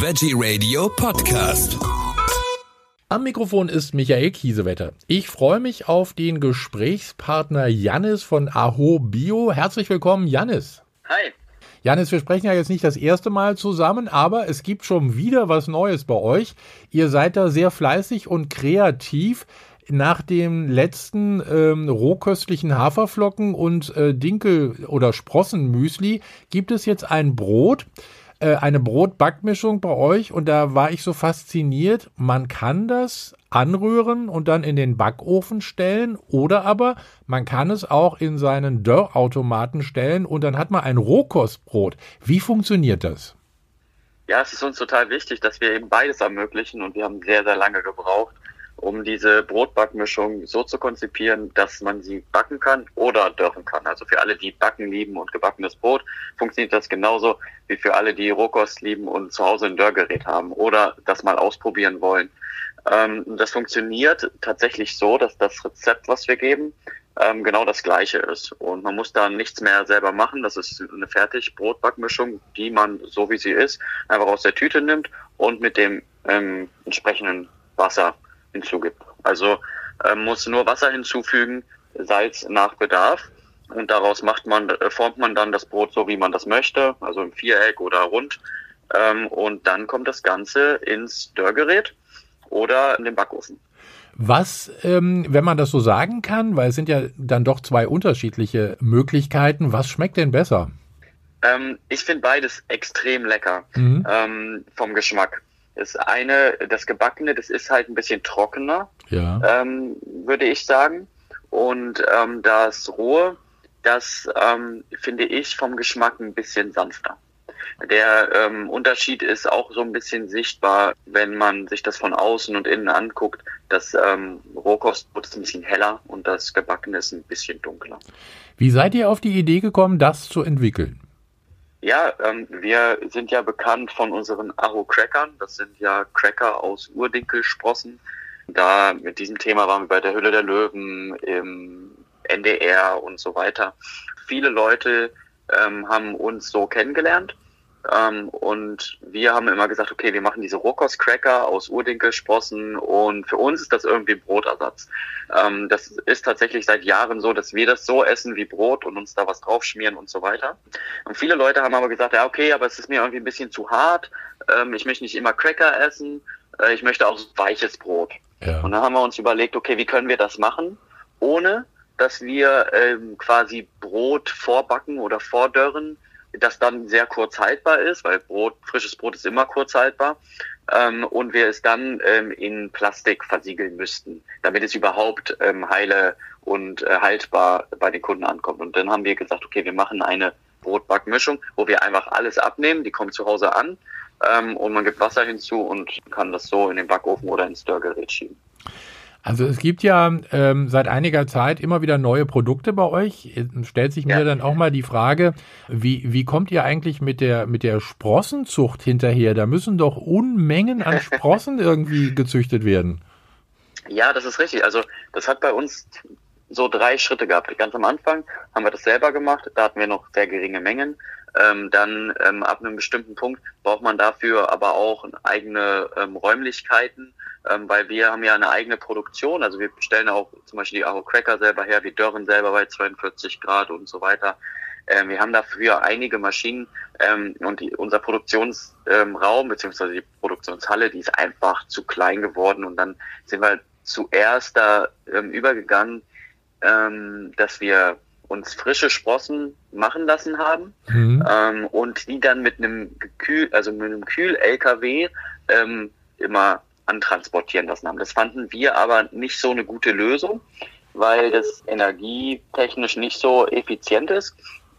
Veggie Radio Podcast. Am Mikrofon ist Michael Kiesewetter. Ich freue mich auf den Gesprächspartner Jannis von Aho Bio. Herzlich willkommen, Jannis. Hi. Janis, wir sprechen ja jetzt nicht das erste Mal zusammen, aber es gibt schon wieder was Neues bei euch. Ihr seid da sehr fleißig und kreativ. Nach dem letzten ähm, rohköstlichen Haferflocken und äh, Dinkel- oder Sprossenmüsli gibt es jetzt ein Brot, äh, eine Brotbackmischung bei euch und da war ich so fasziniert. Man kann das anrühren und dann in den Backofen stellen oder aber man kann es auch in seinen Dörrautomaten stellen und dann hat man ein Rohkostbrot. Wie funktioniert das? Ja, es ist uns total wichtig, dass wir eben beides ermöglichen und wir haben sehr, sehr lange gebraucht, um diese Brotbackmischung so zu konzipieren, dass man sie backen kann oder dörren kann. Also für alle, die Backen lieben und gebackenes Brot, funktioniert das genauso wie für alle, die Rohkost lieben und zu Hause ein Dörrgerät haben oder das mal ausprobieren wollen. Ähm, das funktioniert tatsächlich so, dass das Rezept, was wir geben, ähm, genau das gleiche ist. Und man muss da nichts mehr selber machen. Das ist eine fertig Brotbackmischung, die man, so wie sie ist, einfach aus der Tüte nimmt und mit dem ähm, entsprechenden Wasser hinzugibt. Also ähm, muss nur Wasser hinzufügen, Salz nach Bedarf und daraus macht man, äh, formt man dann das Brot so, wie man das möchte, also im Viereck oder rund. Ähm, und dann kommt das Ganze ins Dörrgerät oder in den Backofen. Was, ähm, wenn man das so sagen kann, weil es sind ja dann doch zwei unterschiedliche Möglichkeiten, was schmeckt denn besser? Ähm, ich finde beides extrem lecker mhm. ähm, vom Geschmack. Das eine, das Gebackene, das ist halt ein bisschen trockener, ja. ähm, würde ich sagen. Und ähm, das Rohe, das ähm, finde ich vom Geschmack ein bisschen sanfter. Der ähm, Unterschied ist auch so ein bisschen sichtbar, wenn man sich das von außen und innen anguckt. Das ähm, Rohkostbrot ist ein bisschen heller und das Gebackene ist ein bisschen dunkler. Wie seid ihr auf die Idee gekommen, das zu entwickeln? Ja, ähm, wir sind ja bekannt von unseren Aho-Crackern. Das sind ja Cracker aus Urdinkelsprossen. Da mit diesem Thema waren wir bei der Hülle der Löwen, im NDR und so weiter. Viele Leute ähm, haben uns so kennengelernt ähm, und wir haben immer gesagt, okay, wir machen diese Rohkostcracker aus Urdinkelsprossen und für uns ist das irgendwie ein Brotersatz. Ähm, das ist tatsächlich seit Jahren so, dass wir das so essen wie Brot und uns da was draufschmieren und so weiter. Und viele Leute haben aber gesagt, ja, okay, aber es ist mir irgendwie ein bisschen zu hart. Ähm, ich möchte nicht immer Cracker essen. Äh, ich möchte auch weiches Brot. Ja. Und dann haben wir uns überlegt, okay, wie können wir das machen, ohne dass wir ähm, quasi Brot vorbacken oder vordörren, das dann sehr kurz haltbar ist, weil Brot, frisches Brot ist immer kurz haltbar. Ähm, und wir es dann ähm, in Plastik versiegeln müssten, damit es überhaupt ähm, heile und äh, haltbar bei den Kunden ankommt. Und dann haben wir gesagt, okay, wir machen eine Brotbackmischung, wo wir einfach alles abnehmen, die kommt zu Hause an ähm, und man gibt Wasser hinzu und kann das so in den Backofen oder ins Dörrgerät schieben. Also es gibt ja ähm, seit einiger Zeit immer wieder neue Produkte bei euch. Stellt sich mir ja. dann auch mal die Frage, wie, wie kommt ihr eigentlich mit der, mit der Sprossenzucht hinterher? Da müssen doch Unmengen an Sprossen irgendwie gezüchtet werden. Ja, das ist richtig. Also das hat bei uns so drei Schritte gehabt. Ganz am Anfang haben wir das selber gemacht, da hatten wir noch sehr geringe Mengen. Ähm, dann ähm, ab einem bestimmten Punkt braucht man dafür aber auch eigene ähm, Räumlichkeiten ähm, weil wir haben ja eine eigene Produktion. Also wir stellen auch zum Beispiel die Aho Cracker selber her, wir dörren selber bei 42 Grad und so weiter. Ähm, wir haben dafür einige Maschinen ähm, und die, unser Produktionsraum ähm, beziehungsweise die Produktionshalle, die ist einfach zu klein geworden und dann sind wir zuerst da ähm, übergegangen, ähm, dass wir uns frische Sprossen machen lassen haben mhm. ähm, und die dann mit einem Kühl, also mit einem Kühl-LKW ähm, immer antransportieren lassen haben. Das fanden wir aber nicht so eine gute Lösung, weil das energietechnisch nicht so effizient ist,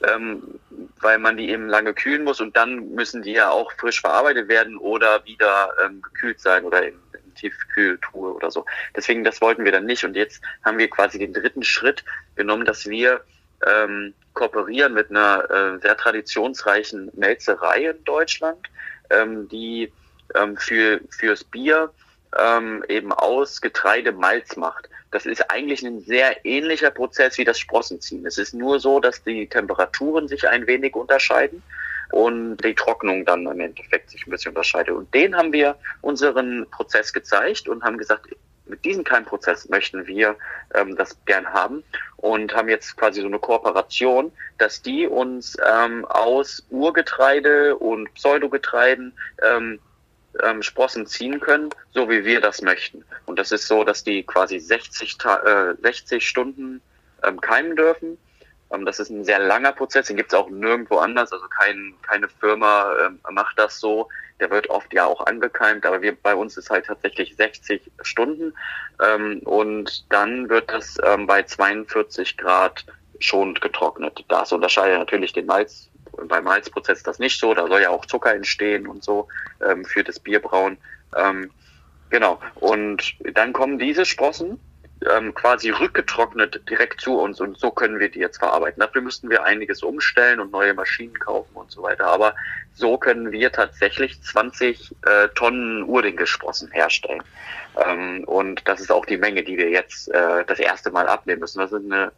ähm, weil man die eben lange kühlen muss und dann müssen die ja auch frisch verarbeitet werden oder wieder ähm, gekühlt sein oder in, Tiefkühltruhe oder so. Deswegen, das wollten wir dann nicht. Und jetzt haben wir quasi den dritten Schritt genommen, dass wir ähm, kooperieren mit einer äh, sehr traditionsreichen Melzerei in Deutschland, ähm, die ähm, für, fürs Bier ähm, eben aus Getreide Malz macht. Das ist eigentlich ein sehr ähnlicher Prozess wie das Sprossenziehen. Es ist nur so, dass die Temperaturen sich ein wenig unterscheiden. und die Trocknung dann im Endeffekt sich ein bisschen unterscheidet. Und den haben wir unseren Prozess gezeigt und haben gesagt, mit diesem Keimprozess möchten wir ähm, das gern haben und haben jetzt quasi so eine Kooperation, dass die uns ähm, aus Urgetreide und Pseudogetreiden ähm, ähm, Sprossen ziehen können, so wie wir das möchten. Und das ist so, dass die quasi 60, äh, 60 Stunden ähm, keimen dürfen. Ähm, das ist ein sehr langer Prozess, den gibt es auch nirgendwo anders. Also kein, keine Firma ähm, macht das so. Der wird oft ja auch angekeimt, aber wir bei uns ist halt tatsächlich 60 Stunden. Ähm, und dann wird das ähm, bei 42 Grad schonend getrocknet. Das unterscheidet natürlich den Malz beim Malzprozess das nicht so, da soll ja auch Zucker entstehen und so ähm, für das Bierbrauen. Ähm, genau. Und dann kommen diese Sprossen ähm, quasi rückgetrocknet direkt zu uns und so können wir die jetzt verarbeiten. Dafür müssten wir einiges umstellen und neue Maschinen kaufen und so weiter. Aber so können wir tatsächlich 20 äh, Tonnen Urdingesprossen herstellen. Ähm, und das ist auch die Menge, die wir jetzt äh, das erste Mal abnehmen müssen. Das ist eine,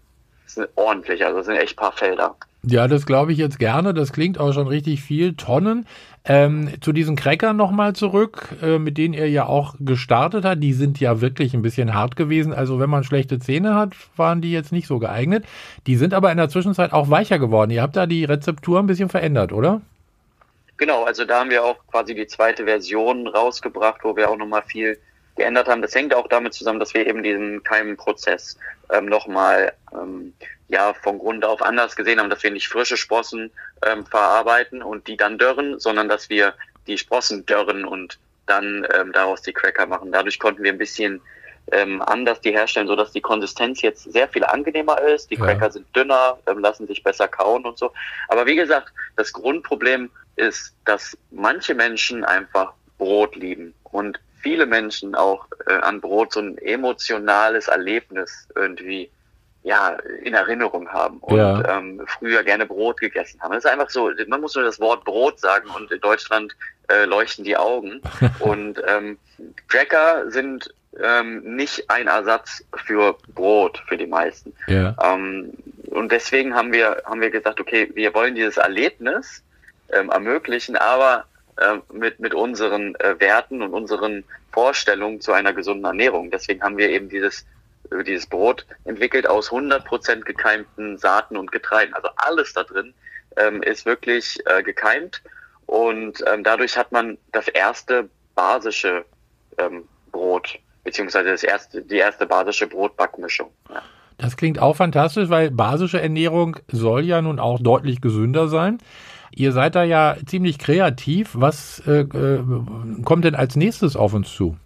das ist ordentlich, also das sind echt paar Felder. Ja, das glaube ich jetzt gerne. Das klingt auch schon richtig viel. Tonnen. Ähm, zu diesen Crackern nochmal zurück, äh, mit denen ihr ja auch gestartet habt. Die sind ja wirklich ein bisschen hart gewesen. Also wenn man schlechte Zähne hat, waren die jetzt nicht so geeignet. Die sind aber in der Zwischenzeit auch weicher geworden. Ihr habt da die Rezeptur ein bisschen verändert, oder? Genau, also da haben wir auch quasi die zweite Version rausgebracht, wo wir auch nochmal viel geändert haben. Das hängt auch damit zusammen, dass wir eben diesen Keimprozess ähm, nochmal ähm, ja von Grund auf anders gesehen haben, dass wir nicht frische Sprossen ähm, verarbeiten und die dann dörren, sondern dass wir die Sprossen dörren und dann ähm, daraus die Cracker machen. Dadurch konnten wir ein bisschen ähm, anders die herstellen, so dass die Konsistenz jetzt sehr viel angenehmer ist. Die Cracker ja. sind dünner, ähm, lassen sich besser kauen und so. Aber wie gesagt, das Grundproblem ist, dass manche Menschen einfach Brot lieben und viele Menschen auch äh, an Brot so ein emotionales Erlebnis irgendwie ja in Erinnerung haben und ja. ähm, früher gerne Brot gegessen haben. Das ist einfach so, man muss nur das Wort Brot sagen und in Deutschland äh, leuchten die Augen. und ähm, Cracker sind ähm, nicht ein Ersatz für Brot für die meisten. Ja. Ähm, und deswegen haben wir haben wir gesagt, okay, wir wollen dieses Erlebnis ähm, ermöglichen, aber äh, mit, mit unseren äh, Werten und unseren Vorstellungen zu einer gesunden Ernährung. Deswegen haben wir eben dieses, dieses Brot entwickelt aus 100% gekeimten Saaten und Getreiden. Also alles da drin ähm, ist wirklich äh, gekeimt und ähm, dadurch hat man das erste basische ähm, Brot, beziehungsweise das erste, die erste basische Brotbackmischung. Ja. Das klingt auch fantastisch, weil basische Ernährung soll ja nun auch deutlich gesünder sein. Ihr seid da ja ziemlich kreativ. Was äh, äh, kommt denn als nächstes auf uns zu?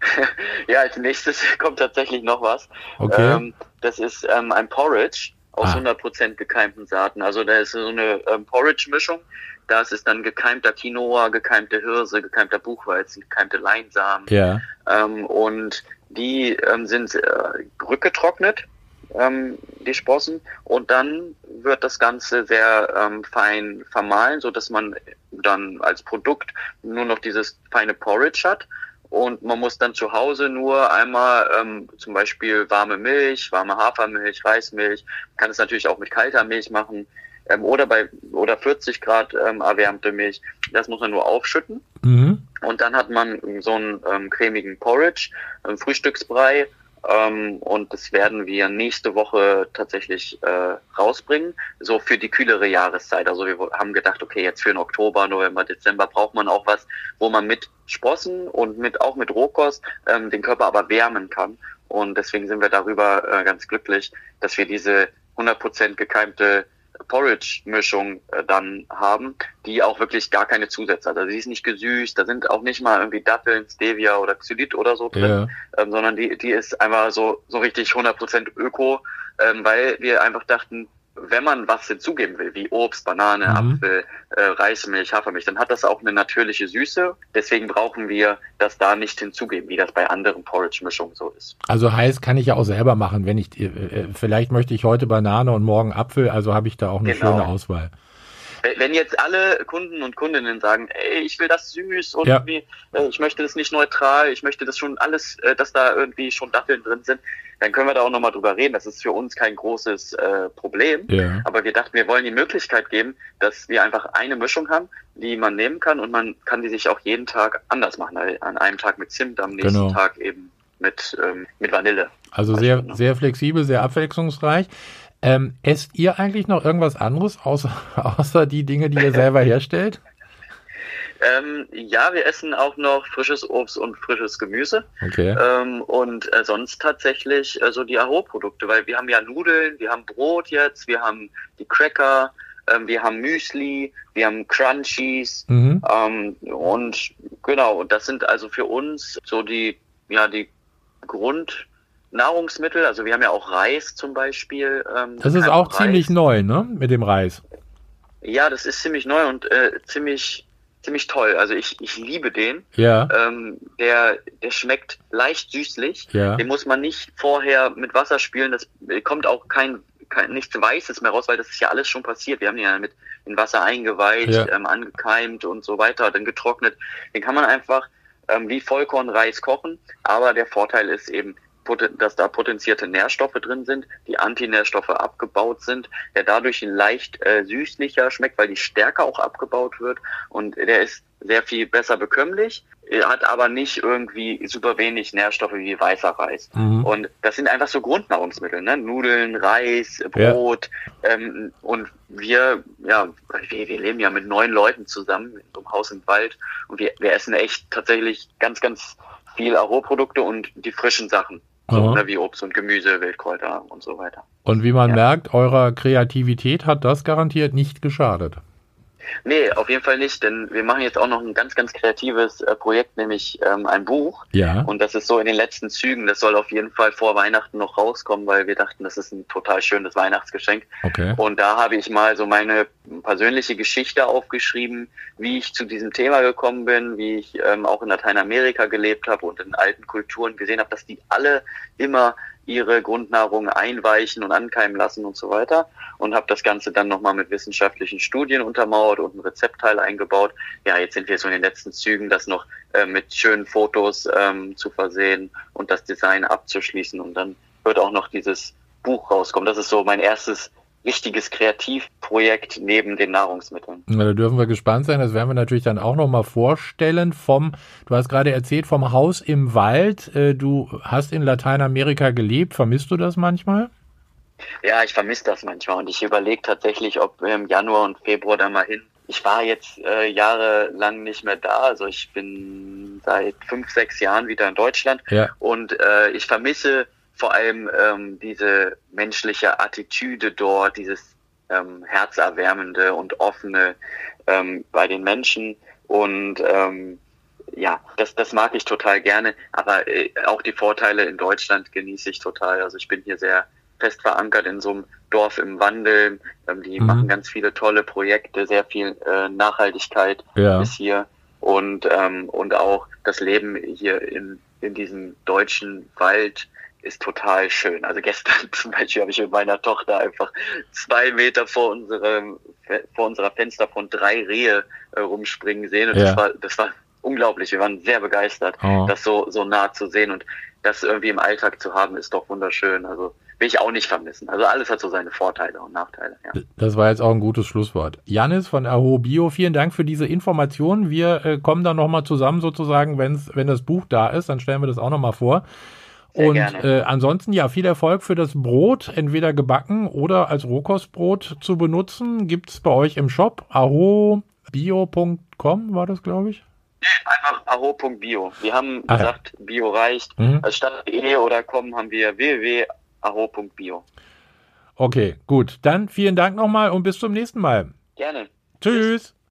ja, als nächstes kommt tatsächlich noch was. Okay. Ähm, das ist ähm, ein Porridge aus ah. 100% gekeimten Saaten. Also da ist so eine ähm, Porridge-Mischung. Das ist dann gekeimter Quinoa, gekeimte Hirse, gekeimter Buchweizen, gekeimte Leinsamen. Ja. Ähm, und die ähm, sind äh, rückgetrocknet ähm, die Sprossen und dann wird das Ganze sehr fein vermahlen, so dass man dann als Produkt nur noch dieses feine Porridge hat und man muss dann zu Hause nur einmal ähm, zum Beispiel warme Milch, warme Hafermilch, Reismilch, kann es natürlich auch mit kalter Milch machen ähm, oder bei oder 40 Grad ähm, erwärmte Milch. Das muss man nur aufschütten mhm. und dann hat man so einen ähm, cremigen Porridge, ähm, Frühstücksbrei ähm, und das werden wir nächste Woche tatsächlich äh, rausbringen, so für die kühlere Jahreszeit. Also wir haben gedacht, okay, jetzt für den Oktober, November, Dezember braucht man auch was, wo man mit Sprossen und mit auch mit Rohkost ähm, den Körper aber wärmen kann. Und deswegen sind wir darüber äh, ganz glücklich, dass wir diese 100% gekeimte Porridge-Mischung äh, dann haben, die auch wirklich gar keine Zusätze hat. Also die ist nicht gesüßt, da sind auch nicht mal irgendwie Datteln, Stevia oder Xylit oder so drin, ja. ähm, sondern die, die ist einfach so, so richtig 100% öko, ähm, weil wir einfach dachten, wenn man was hinzugeben will, wie Obst, Banane, mhm. Apfel, äh, Reismilch, Hafermilch, dann hat das auch eine natürliche Süße. Deswegen brauchen wir das da nicht hinzugeben, wie das bei anderen Porridge-Mischungen so ist. Also heißt, kann ich ja auch selber machen, wenn ich, äh, äh vielleicht möchte ich heute Banane und morgen Apfel, also habe ich da auch eine genau. schöne Auswahl. Wenn jetzt alle Kunden und Kundinnen sagen, ey, ich will das süß und Ja. wie, äh, ich möchte das nicht neutral, ich möchte das schon alles, äh, dass da irgendwie schon Datteln drin sind, dann können wir da auch nochmal drüber reden. Das ist für uns kein großes äh, Problem. Ja. Aber wir dachten, wir wollen die Möglichkeit geben, dass wir einfach eine Mischung haben, die man nehmen kann und man kann die sich auch jeden Tag anders machen. Also An einem Tag mit Zimt, am nächsten Genau. Tag eben mit, ähm, mit Vanille. Also sehr, sehr flexibel, sehr abwechslungsreich. Ähm, esst ihr eigentlich noch irgendwas anderes außer, außer die Dinge, die ihr selber herstellt? Ähm, ja, wir essen auch noch frisches Obst und frisches Gemüse. Okay. Ähm, und äh, sonst tatsächlich äh, so die Aho-Produkte, weil wir haben ja Nudeln, wir haben Brot jetzt, wir haben die Cracker, ähm, wir haben Müsli, wir haben Crunchies Mhm. ähm, und genau, und das sind also für uns so die, ja, die Grundnahrungsmittel. Also wir haben ja auch Reis zum Beispiel. Ähm, Das ist auch Reis. ziemlich neu, ne? Mit dem Reis. Ja, das ist ziemlich neu und äh, ziemlich, ziemlich toll. Also ich, ich liebe den. Ja. Ähm, der, der schmeckt leicht süßlich. Ja. Den muss man nicht vorher mit Wasser spülen. Das äh, kommt auch kein, kein nichts Weißes mehr raus, weil das ist ja alles schon passiert. Wir haben den ja mit in Wasser eingeweicht, Ja. ähm, angekeimt und so weiter, dann getrocknet. Den kann man einfach ähm, wie Vollkornreis kochen. Aber der Vorteil ist eben, dass da potenzierte Nährstoffe drin sind, die Antinährstoffe abgebaut sind, der dadurch leicht äh, süßlicher schmeckt, weil die Stärke auch abgebaut wird und der ist sehr viel besser bekömmlich, er hat aber nicht irgendwie super wenig Nährstoffe wie weißer Reis. Mhm. Und das sind einfach so Grundnahrungsmittel, ne? Nudeln, Reis, Ja. Brot. Ähm, und wir, ja, wir, wir leben ja mit neun Leuten zusammen in so einem Haus im Wald und wir, wir essen echt tatsächlich ganz, ganz viel Aro-Produkte und die frischen Sachen. So, ne, wie Obst und Gemüse, Wildkräuter und so weiter. Und wie man Ja. merkt, eurer Kreativität hat das garantiert nicht geschadet. Nee, auf jeden Fall nicht, denn wir machen jetzt auch noch ein ganz, ganz kreatives äh, Projekt, nämlich ähm, ein Buch. Ja. Und das ist so in den letzten Zügen. Das soll auf jeden Fall vor Weihnachten noch rauskommen, weil wir dachten, das ist ein total schönes Weihnachtsgeschenk. Okay. Und da habe ich mal so meine persönliche Geschichte aufgeschrieben, wie ich zu diesem Thema gekommen bin, wie ich ähm, auch in Lateinamerika gelebt habe und in alten Kulturen gesehen habe, dass die alle immer ihre Grundnahrung einweichen und ankeimen lassen und so weiter. Und habe das Ganze dann nochmal mit wissenschaftlichen Studien untermauert und ein Rezeptteil eingebaut. Ja, jetzt sind wir so in den letzten Zügen, das noch äh, mit schönen Fotos ähm, zu versehen und das Design abzuschließen. Und dann wird auch noch dieses Buch rauskommen. Das ist so mein erstes richtiges Kreativprojekt neben den Nahrungsmitteln. Na, da dürfen wir gespannt sein. Das werden wir natürlich dann auch nochmal vorstellen. Vom, du hast gerade erzählt, vom Haus im Wald. Äh, Du hast in Lateinamerika gelebt. Vermisst du das manchmal? Ja, ich vermisse das manchmal und ich überlege tatsächlich, ob wir im Januar und Februar da mal hin. Ich war jetzt äh, jahrelang nicht mehr da, also ich bin seit fünf, sechs Jahren wieder in Deutschland Ja. und äh, ich vermisse vor allem ähm, diese menschliche Attitüde dort, dieses ähm, herzerwärmende und offene ähm, bei den Menschen und ähm, ja, das, das mag ich total gerne, aber äh, auch die Vorteile in Deutschland genieße ich total. Also ich bin hier sehr fest verankert in so einem Dorf im Wandel. Ähm, die Mhm. machen ganz viele tolle Projekte, sehr viel äh, Nachhaltigkeit Ja. ist hier und ähm, und auch das Leben hier in in diesem deutschen Wald ist total schön. Also gestern zum Beispiel habe ich mit meiner Tochter einfach zwei Meter vor unserem vor unserer Fenster von drei Rehe äh, rumspringen sehen und Ja. das war das war unglaublich. Wir waren sehr begeistert, Oh. das so so nah zu sehen und das irgendwie im Alltag zu haben ist doch wunderschön. Also will ich auch nicht vermissen. Also alles hat so seine Vorteile und Nachteile. Ja. Das war jetzt auch ein gutes Schlusswort. Janis von Aho Bio, vielen Dank für diese Informationen. Wir äh, kommen dann nochmal zusammen sozusagen, wenn's, wenn das Buch da ist, dann stellen wir das auch nochmal vor. Sehr Und gerne. äh, ansonsten ja, viel Erfolg für das Brot, entweder gebacken oder als Rohkostbrot zu benutzen. Gibt es bei euch im Shop ahobio.com war das, glaube ich. Einfach aho.bio. Wir haben ja. gesagt, Bio reicht. Mhm. Also statt e oder com haben wir www.aho.bio. Okay, gut. Dann vielen Dank nochmal und bis zum nächsten Mal. Gerne. Tschüss.